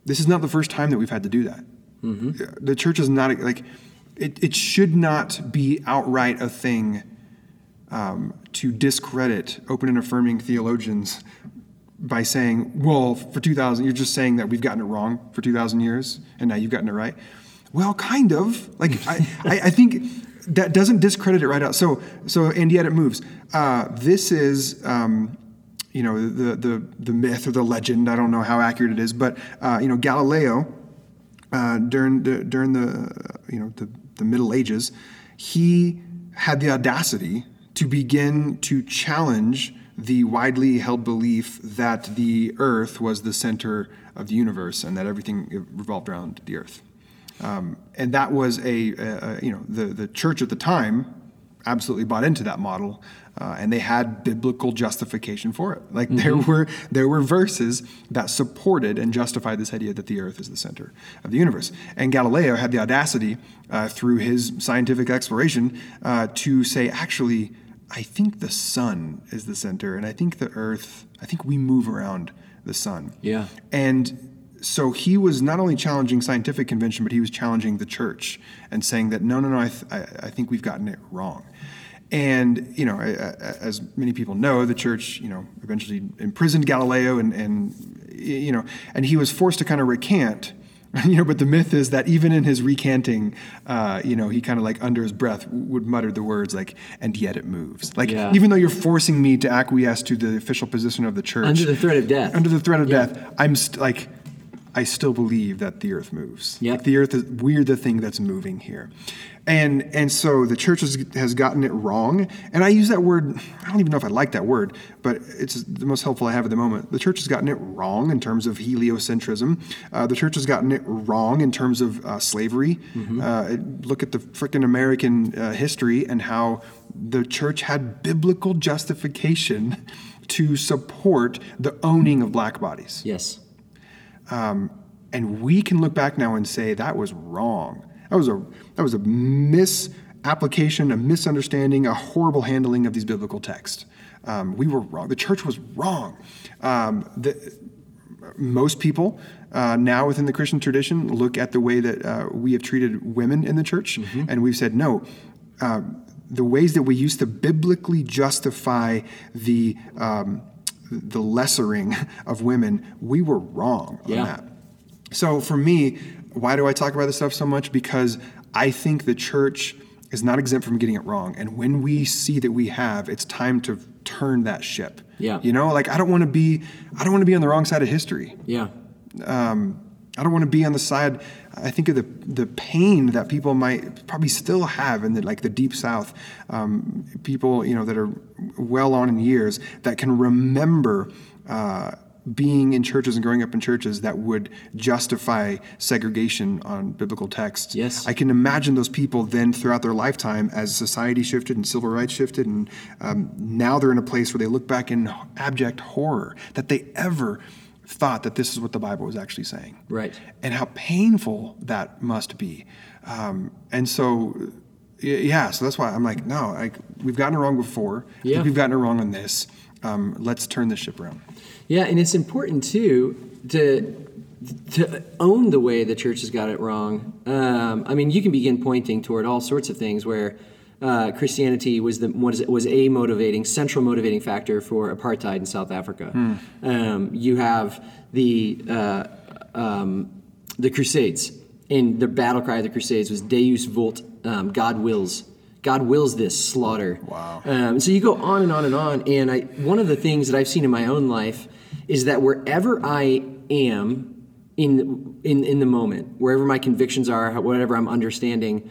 This is not the first time that we've had to do that. The church is not like it. It should not be outright a thing um, to discredit open and affirming theologians by saying, "Well, for two thousand, you're just saying that we've gotten it wrong for two thousand years, and now you've gotten it right." Well, kind of. Like I, <laughs> I, I think that doesn't discredit it right out. So, so and yet it moves. Uh, this is. Um, you know the, the the myth or the legend. I don't know how accurate it is, but uh, you know Galileo uh, during the during the you know the, the Middle Ages, he had the audacity to begin to challenge the widely held belief that the Earth was the center of the universe and that everything revolved around the Earth. Um, and that was a, a, you know the the church at the time absolutely bought into that model, uh, and they had biblical justification for it. Like there were there were verses that supported and justified this idea that the Earth is the center of the universe. And Galileo had the audacity, uh, through his scientific exploration, uh, to say, actually, I think the sun is the center, and I think the Earth, I think we move around the sun. Yeah. And so he was not only challenging scientific convention, but he was challenging the church and saying that no, no, no, I, th- I, I think we've gotten it wrong. And you know, as many people know, the church, you know, eventually imprisoned Galileo, and and you know, and he was forced to kind of recant. <laughs> You know, but the myth is that even in his recanting, uh, you know, he kind of like under his breath would mutter the words like, "And yet it moves." Like, Yeah. even though you're forcing me to acquiesce to the official position of the church, Under the threat of death. under the threat of Yeah. death, I'm st- like, I still believe that the earth moves. Yep. Like the earth is we're the thing that's moving here, and and so the church has, has gotten it wrong. And I use that word. I don't even know if I like that word, but it's the most helpful I have at the moment. The church has gotten it wrong in terms of heliocentrism. Uh, the church has gotten it wrong in terms of uh, slavery. Uh, look at the freaking American uh, history and how the church had biblical justification to support the owning of black bodies. Yes. And we can look back now and say that was wrong. That was a that was a misapplication, a misunderstanding, a horrible handling of these biblical texts. Um, we were wrong. The church was wrong. Um, the, most people uh, now within the Christian tradition look at the way that uh, we have treated women in the church, and we've said no. Uh, the ways that we used to biblically justify the um, the lessering of women, we were wrong on Yeah. that. So for me, why do I talk about this stuff so much? Because I think the church is not exempt from getting it wrong. And when we see that we have, it's time to turn that ship. Yeah. You know, like I don't want to be I don't want to be on the wrong side of history. Yeah. Um, I don't want to be on the side. I think of the the pain that people might probably still have in the like the deep South. Um, people, you know, that are well on in years that can remember. Uh, being in churches and growing up in churches that would justify segregation on biblical texts. Yes. I can imagine those people then throughout their lifetime as society shifted and civil rights shifted, and um, now they're in a place where they look back in abject horror that they ever thought that this is what the Bible was actually saying. Right. And how painful that must be. Um, and so, yeah, so that's why I'm like, no, like we've gotten it wrong before. Yeah. We've gotten it wrong on this. Um, let's turn this ship around. Yeah, and it's important too to to own the way the church has got it wrong. Um, I mean, you can begin pointing toward all sorts of things where uh, Christianity was the was, was a motivating central motivating factor for apartheid in South Africa. Um, you have the uh, um, the Crusades, and the battle cry of the Crusades was Deus vult, um, God wills. God wills this slaughter. Wow. Um, so you go on and on and on. And I, one of the things that I've seen in my own life is that wherever I am in, in, in the moment, wherever my convictions are, whatever I'm understanding,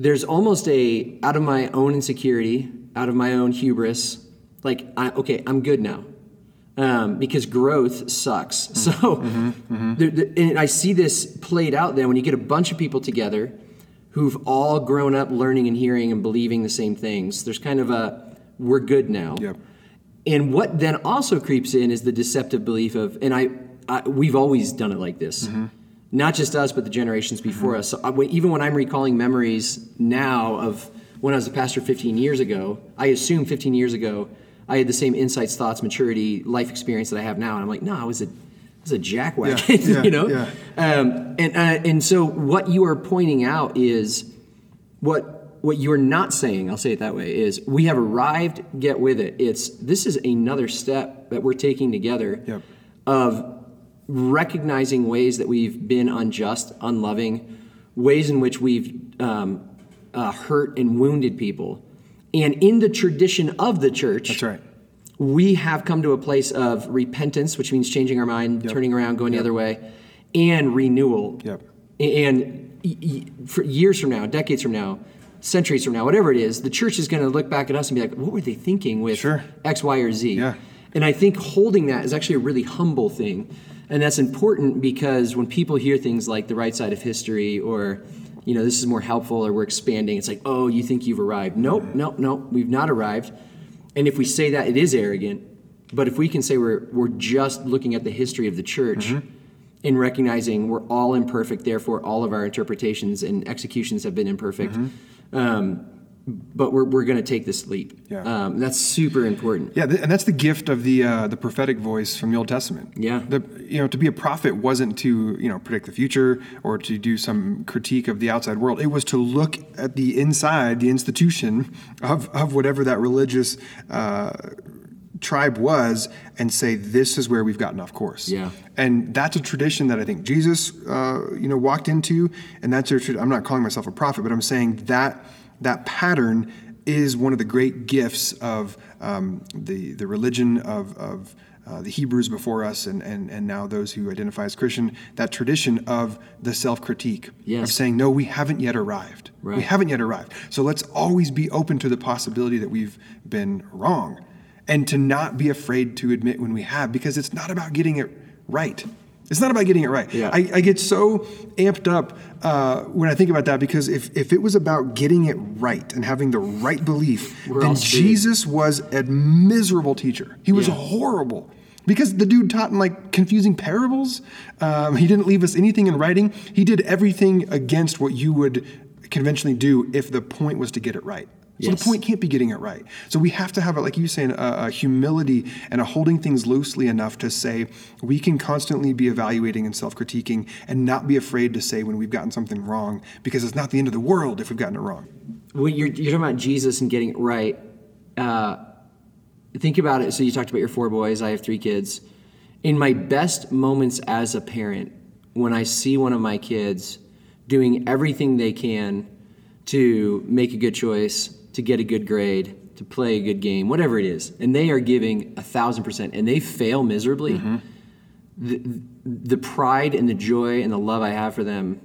there's almost a, out of my own insecurity, out of my own hubris, like, I, okay, I'm good now. Um, because growth sucks. <laughs> So, mm-hmm. Mm-hmm. Mm-hmm. there- there- and I see this played out then when you get a bunch of people together who've all grown up learning and hearing and believing the same things. There's kind of a we're good now. Yep. And what then also creeps in is the deceptive belief of, and I, I we've always done it like this, not just us, but the generations before us. So I, even when I'm recalling memories now of when I was a pastor 15 years ago, I assume 15 years ago I had the same insights, thoughts, maturity, life experience that I have now, and I'm like, no, I was a, I was a jackwagon, Yeah, yeah, <laughs> you know. yeah. Um, and uh, and so what you are pointing out is what what you're not saying i'll say it that way is we have arrived get with it it's this is another step that we're taking together Yep. of recognizing ways that we've been unjust unloving ways in which we've um, uh, hurt and wounded people and in the tradition of the church That's right. we have come to a place of repentance, which means changing our mind, turning around, going the other way, and renewal. Yep. And y- y- for years from now, decades from now, centuries from now, whatever it is, the church is going to look back at us and be like, what were they thinking with Sure. X, Y, or Z? Yeah. And I think holding that is actually a really humble thing. And that's important because when people hear things like the right side of history or, you know, this is more helpful or we're expanding, it's like, oh, you think you've arrived. Nope, nope, nope, we've not arrived. And if we say that, it is arrogant. But if we can say we're, we're just looking at the history of the church and recognizing we're all imperfect, therefore all of our interpretations and executions have been imperfect, um, but we're, we're going to take this leap. Yeah. Um, that's super important. Yeah, th- and that's the gift of the uh, the prophetic voice from the Old Testament. Yeah. the you know to be a prophet wasn't to you know predict the future or to do some critique of the outside world. It was to look at the inside, the institution of of whatever that religious. Uh, tribe was and say this is where we've gotten off course Yeah. and that's a tradition that I think Jesus, uh, you know, walked into, and that's a I'm not calling myself a prophet, but I'm saying that that pattern is one of the great gifts of um, the the religion of. of uh, the Hebrews before us, and, and, and now those who identify as Christian, that tradition of the self critique, Yes. of saying, no, we haven't yet arrived. We haven't yet arrived. So let's always be open to the possibility that we've been wrong and to not be afraid to admit when we have because it's not about getting it right it's not about getting it right. Yeah. I, I get so amped up uh, when i think about that because if, if it was about getting it right and having the right belief We're then jesus was a miserable teacher. He was Yeah. horrible. Because the dude taught in like confusing parables. Um, he didn't leave us anything in writing. He did everything against what you would conventionally do if the point was to get it right so Yes. the point can't be getting it right. So we have to have, a, like you saying, a, a humility and a holding things loosely enough to say we can constantly be evaluating and self-critiquing and not be afraid to say when we've gotten something wrong because it's not the end of the world if we've gotten it wrong. when you're, you're talking about Jesus and getting it right, uh, think about it. So you talked about your four boys. I have three kids. In my best moments as a parent, when I see one of my kids doing everything they can to make a good choice, to get a good grade, to play a good game, whatever it is, and they are giving a thousand percent, and they fail miserably. Mm-hmm. The, the pride and the joy and the love I have for them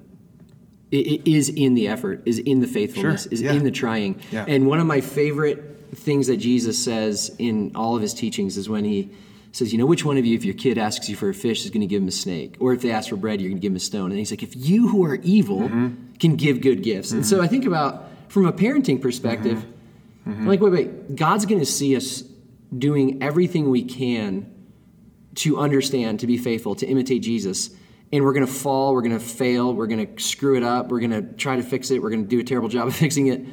i- i- is in the effort, is in the faithfulness, Sure, is yeah. in the trying. Yeah. And one of my favorite things that Jesus says in all of his teachings is when he says, You know, which one of you, if your kid asks you for a fish, is going to give him a snake? Or if they ask for bread, you're going to give him a stone. And he's like, If you who are evil Mm-hmm. can give good gifts. And so I think about from a parenting perspective, Mm-hmm. I'm like, wait, wait, God's going to see us doing everything we can to understand, to be faithful, to imitate Jesus. And we're going to fall, we're going to fail, we're going to screw it up, we're going to try to fix it, we're going to do a terrible job of <laughs> fixing it.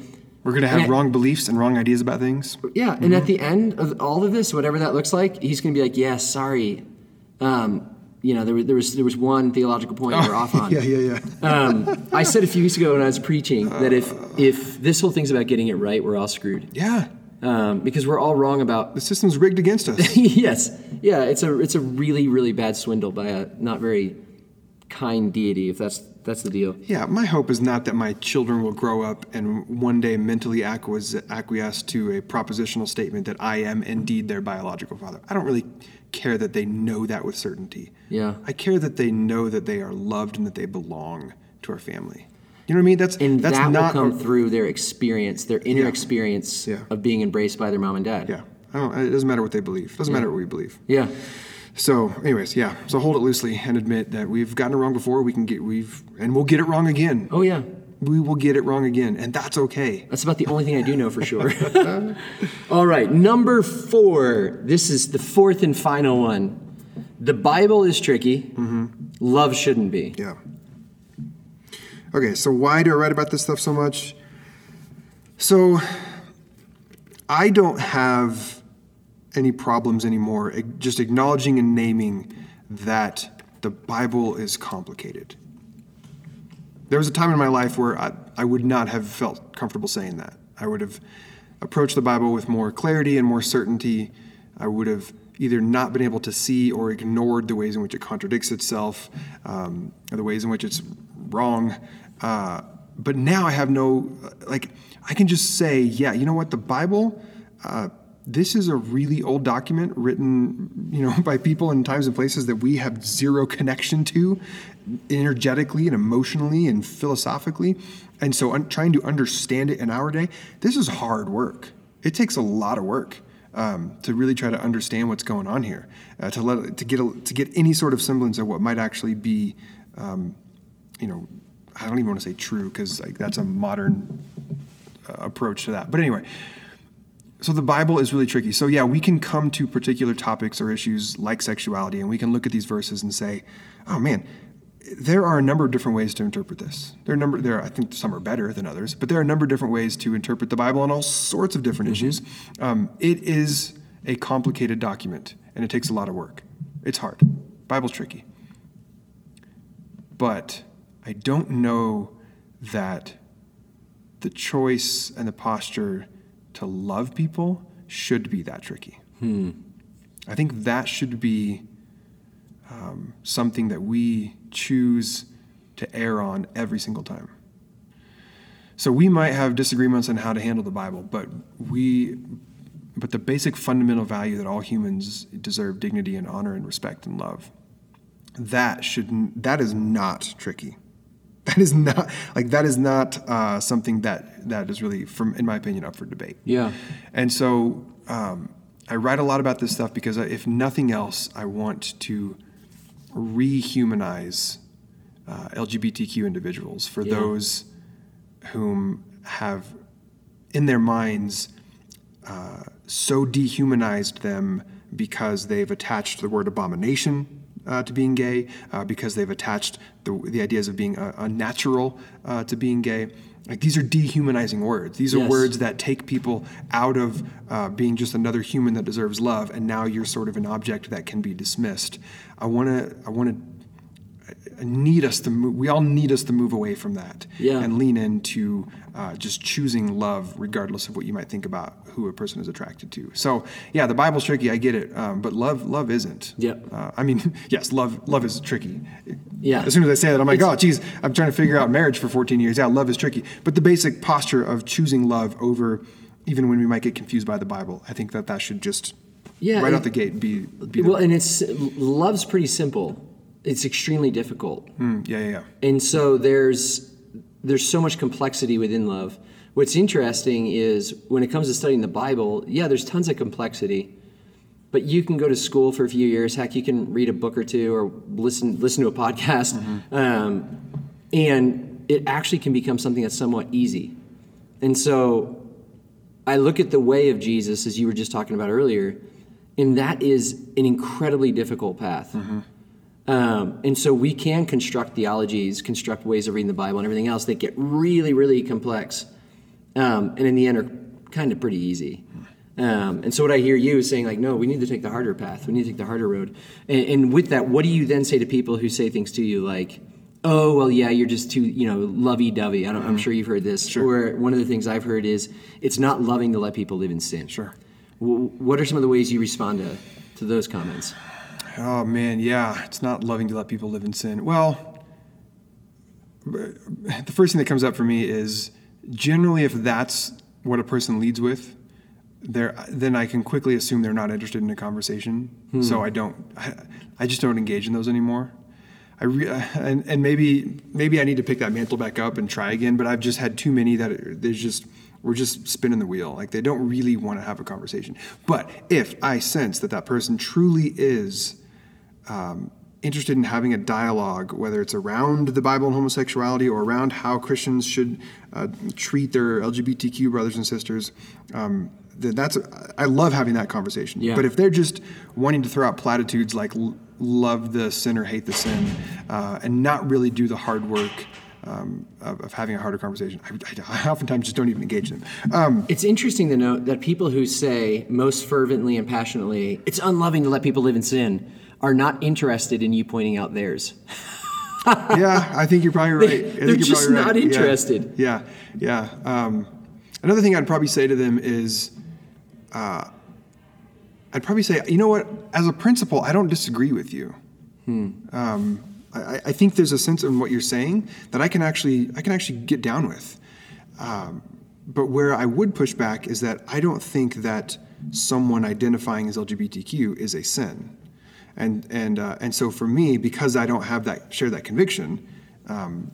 We're going to have wrong beliefs and wrong ideas about things. Yeah, and at the end of all of this, whatever that looks like, he's going to be like, "Yeah, sorry, um, you know, there, was- there was there was one theological point you were off on." <laughs> Yeah, yeah, yeah. Um, I said a few weeks ago when I was preaching that if if this whole thing's about getting it right, we're all screwed yeah. um, because we're all wrong about. The system's rigged against us. <laughs> yes, yeah, it's a it's a really really bad swindle by a not very kind deity, if that's that's the deal. Yeah, my hope is not that my children will grow up and one day mentally acquiesce to a propositional statement that I am indeed their biological father. I don't really care that they know that with certainty. Yeah. I care that they know that they are loved and that they belong to our family. You know what I mean? That's And that's that not will come a- through their experience, their inner Yeah. experience Yeah. of being embraced by their mom and dad. Yeah, I don't, it doesn't matter what they believe. It doesn't matter what we believe. Yeah. So, anyways, yeah. So hold it loosely and admit that we've gotten it wrong before. We can get we've and we'll get it wrong again. Oh yeah. We will get it wrong again, and that's okay. That's about the only thing I do know for sure. <laughs> <laughs> All right, number four. This is the fourth and final one. The Bible is tricky. Mm-hmm. Love shouldn't be. Yeah. Okay, so why do I write about this stuff so much? So, I don't have any problems anymore just acknowledging and naming that the Bible is complicated. There was a time in my life where I, I would not have felt comfortable saying that. I would have approached the Bible with more clarity and more certainty. I would have either not been able to see or ignored the ways in which it contradicts itself, um, or the ways in which it's wrong. Uh, but now I have no, like, I can just say, yeah, you know what, the Bible. Uh, this is a really old document written, you know, <laughs> by people in times and places that we have zero connection to, energetically and emotionally and philosophically. And so, un- trying to understand it in our day, this is hard work. It takes a lot of work um, to really try to understand what's going on here, uh, to let to get a, to get any sort of semblance of what might actually be, um, you know, I don't even want to say true because like that's a modern uh, approach to that. But anyway, so the Bible is really tricky. So yeah, we can come to particular topics or issues like sexuality, and we can look at these verses and say, "Oh man, there are a number of different ways to interpret this. There are a number. There, are, I think some are better than others, but there are a number of different ways to interpret the Bible on all sorts of different issues. Um, it is a complicated document, and it takes a lot of work. It's hard. Bible's tricky, but I don't know that the choice and the posture to love people should be that tricky. Hmm. I think that should be um, something that we choose to err on every single time. So we might have disagreements on how to handle the Bible, but we but the basic fundamental value that all humans deserve dignity and honor and respect and love that should that is not tricky <laughs> that is not like that is not uh, something that that is really from in my opinion up for debate Yeah. and so um, i write a lot about this stuff because if nothing else i want to rehumanize uh, lgbtq individuals for Yeah. those whom have in their minds uh, so dehumanized them because they've attached the word abomination uh, to being gay, uh, because they've attached the, the ideas of being uh, unnatural uh, to being gay. Like these are dehumanizing words. These are Yes. words that take people out of uh, being just another human that deserves love, and now you're sort of an object that can be dismissed. I want to. I want to. need us to move. We all need us to move away from that Yeah. and lean into uh, just choosing love, regardless of what you might think about who a person is attracted to. So, yeah, the Bible's tricky. I get it, um, but love, love isn't. Yep. Uh, I mean, <laughs> yes, love, love is tricky. Yeah. As soon as I say that, I'm like, oh, geez, I'm trying to figure out marriage for 14 years. Yeah, love is tricky. But the basic posture of choosing love over, even when we might get confused by the Bible, I think that that should just Yeah, right out the gate be. be the- Well, and it's love's pretty simple. It's extremely difficult. Mm, yeah, yeah, yeah. And so there's there's so much complexity within love. What's interesting is when it comes to studying the Bible, yeah, there's tons of complexity. But you can go to school for a few years. Heck, you can read a book or two or listen listen to a podcast, um, and it actually can become something that's somewhat easy. And so, I look at the way of Jesus, as you were just talking about earlier, and that is an incredibly difficult path. Um, and so we can construct theologies, construct ways of reading the Bible and everything else that get really, really complex, um, and in the end are kind of pretty easy. Um, and so what I hear you is saying, like, no, we need to take the harder path. We need to take the harder road. And, and with that, what do you then say to people who say things to you like, oh, well, yeah, you're just too, you know, lovey-dovey. I don't, I'm sure you've heard this. Or one of the things I've heard is, it's not loving to let people live in sin. Sure. W- what are some of the ways you respond to, to those comments? Oh man, yeah, it's not loving to let people live in sin. Well, the first thing that comes up for me is generally if that's what a person leads with, there then I can quickly assume they're not interested in a conversation. Hmm. So I don't, I, I just don't engage in those anymore. I re, uh, and and maybe maybe I need to pick that mantle back up and try again. But I've just had too many that there's just we're just spinning the wheel. Like they don't really want to have a conversation. But if I sense that that person truly is um, interested in having a dialogue, whether it's around the Bible and homosexuality or around how Christians should uh, treat their LGBTQ brothers and sisters. Um, that's I love having that conversation. Yeah. But if they're just wanting to throw out platitudes like "love the sinner, hate the sin," uh, and not really do the hard work um, of, of having a harder conversation, I, I oftentimes just don't even engage them. Um, It's interesting to note that people who say most fervently and passionately, it's unloving to let people live in sin, are not interested in you pointing out theirs. <laughs> yeah, I think you're probably right. Think They're just right. not interested. Yeah, yeah. Um, another thing I'd probably say to them is, uh, I'd probably say, you know what? As a principle, I don't disagree with you. Um, I, I think there's a sense in what you're saying that I can actually I can actually get down with. Um, but where I would push back is that I don't think that someone identifying as LGBTQ is a sin, and and uh, and so for me, because I don't have that share that conviction, um,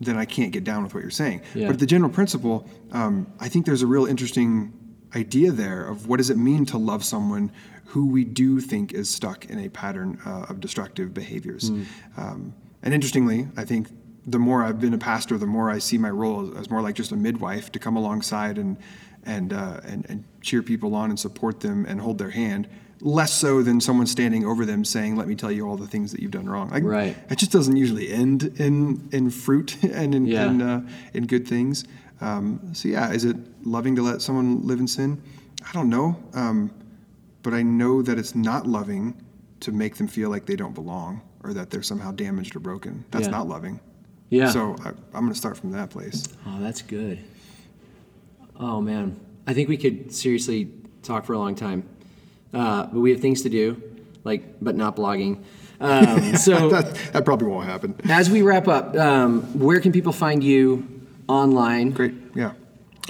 then I can't get down with what you're saying. Yeah. But the general principle, um, I think there's a real interesting idea there of what does it mean to love someone who we do think is stuck in a pattern uh, of destructive behaviors. Um, and interestingly, I think the more I've been a pastor, the more I see my role as, as more like just a midwife to come alongside and and, uh, and and cheer people on and support them and hold their hand. Less so than someone standing over them saying, "Let me tell you all the things that you've done wrong." Like, Right. It just doesn't usually end in in fruit <laughs> and in Yeah. in, uh, in good things. Um, so yeah, is it loving to let someone live in sin? I don't know, um, but I know that it's not loving to make them feel like they don't belong or that they're somehow damaged or broken. That's Yeah. not loving. Yeah. So I, I'm going to start from that place. Oh, that's good. Oh man, I think we could seriously talk for a long time, uh, but we have things to do, like but not blogging. Um, <laughs> so <laughs> that, that probably won't happen. as we wrap up, um, where can people find you online? Great. Yeah.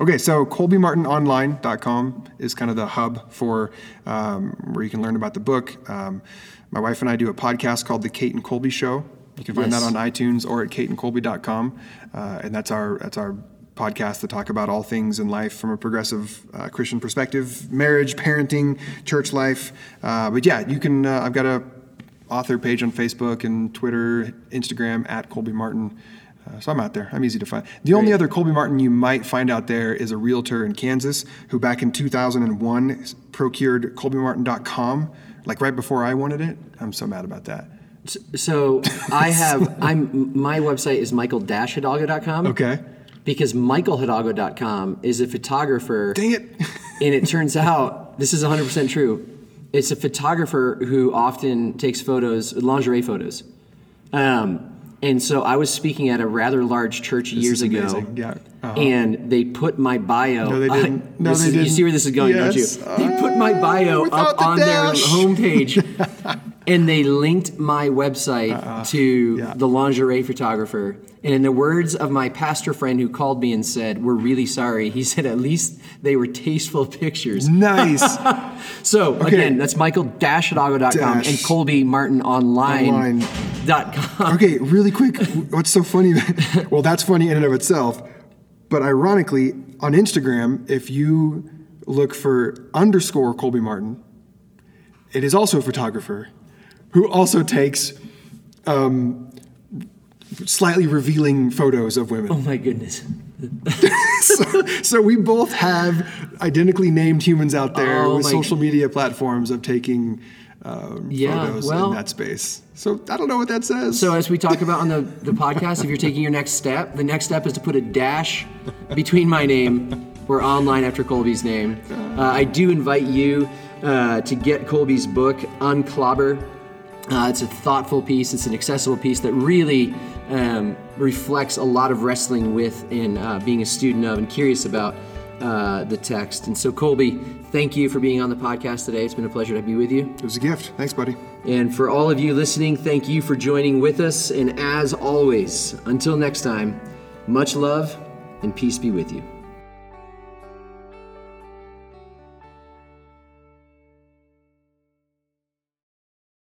Okay, so colbymartinonline.com is kind of the hub for um, where you can learn about the book. Um, my wife and I do a podcast called The Kate and Colby Show. You can find Yes. that on iTunes or at kateandcolby.com. Uh, and that's our that's our podcast to talk about all things in life from a progressive uh, Christian perspective, marriage, parenting, church life. Uh, but yeah, you can. Uh, I've got a author page on Facebook and Twitter, Instagram at Colby Martin. Uh, so I'm out there. I'm easy to find. The only other Colby Martin you might find out there is a realtor in Kansas who back in 2001 procured colbymartin.com, like right before I wanted it. I'm so mad about that. So I have <laughs> I'm my website is michael-hidalgo.com. Okay. Because michaelhidalgo.com is a photographer. Dang it. <laughs> and it turns out this is 100% true. It's a photographer who often takes photos, lingerie photos. Um, And so I was speaking at a rather large church years is ago. Yeah. Uh-huh. And they put my bio. No, they didn't. <laughs> No, they is- You didn't. see where this is going, Yes. don't you? They put my bio without up on dash. their homepage, <laughs> and they linked my website uh-huh. to Uh-uh. Yeah. the lingerie photographer. And in the words of my pastor friend who called me and said, "We're really sorry," he <laughs> said, "At least they were tasteful pictures." Nice. <laughs> So again, that's michael-hidalgo.com and colby Dash. colbymartinonline.com. Okay, <laughs> really quick. What's so funny? well, that's funny in and of itself. But ironically, on Instagram, if you look for underscore Colby Martin, it is also a photographer who also takes um, slightly revealing photos of women. Oh my goodness. <laughs> so, so we both have identically named humans out there Oh with social media platforms of taking um, Yeah, photos well- in that space. So I don't know what that says. So as we talk about on the, the podcast, if you're taking your next step, the next step is to put a dash between my name or online after Colby's name. Uh, I do invite you uh, to get Colby's book, Unclobber. Uh, it's a thoughtful piece. It's an accessible piece that really um, reflects a lot of wrestling with and uh, being a student of and curious about uh, the text. And so, Colby, thank you for being on the podcast today. It's been a pleasure to be with you. it was a gift. Thanks, buddy. And for all of you listening, thank you for joining with us. And as always, until next time, much love and peace be with you.